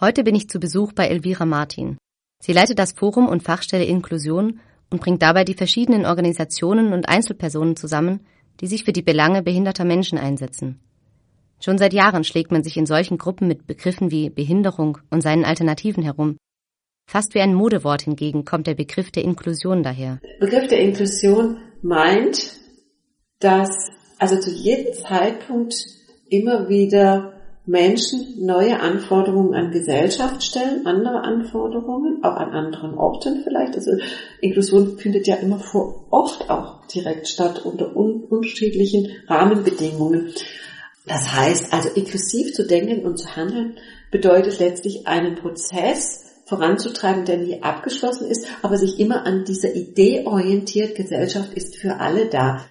Heute bin ich zu Besuch bei Elvira Martin. Sie leitet das Forum und Fachstelle Inklusion und bringt dabei die verschiedenen Organisationen und Einzelpersonen zusammen, die sich für die Belange behinderter Menschen einsetzen. Schon seit Jahren schlägt man sich in solchen Gruppen mit Begriffen wie Behinderung und seinen Alternativen herum. Fast wie ein Modewort hingegen kommt der Begriff der Inklusion daher. Der Begriff der Inklusion meint, dass also zu jedem Zeitpunkt immer wieder Menschen neue Anforderungen an Gesellschaft stellen, andere Anforderungen, auch an anderen Orten vielleicht. Also Inklusion findet ja immer vor Ort auch direkt statt unter un unterschiedlichen Rahmenbedingungen. Das heißt, also inklusiv zu denken und zu handeln bedeutet letztlich einen Prozess voranzutreiben, der nie abgeschlossen ist, aber sich immer an dieser Idee orientiert, Gesellschaft ist für alle da.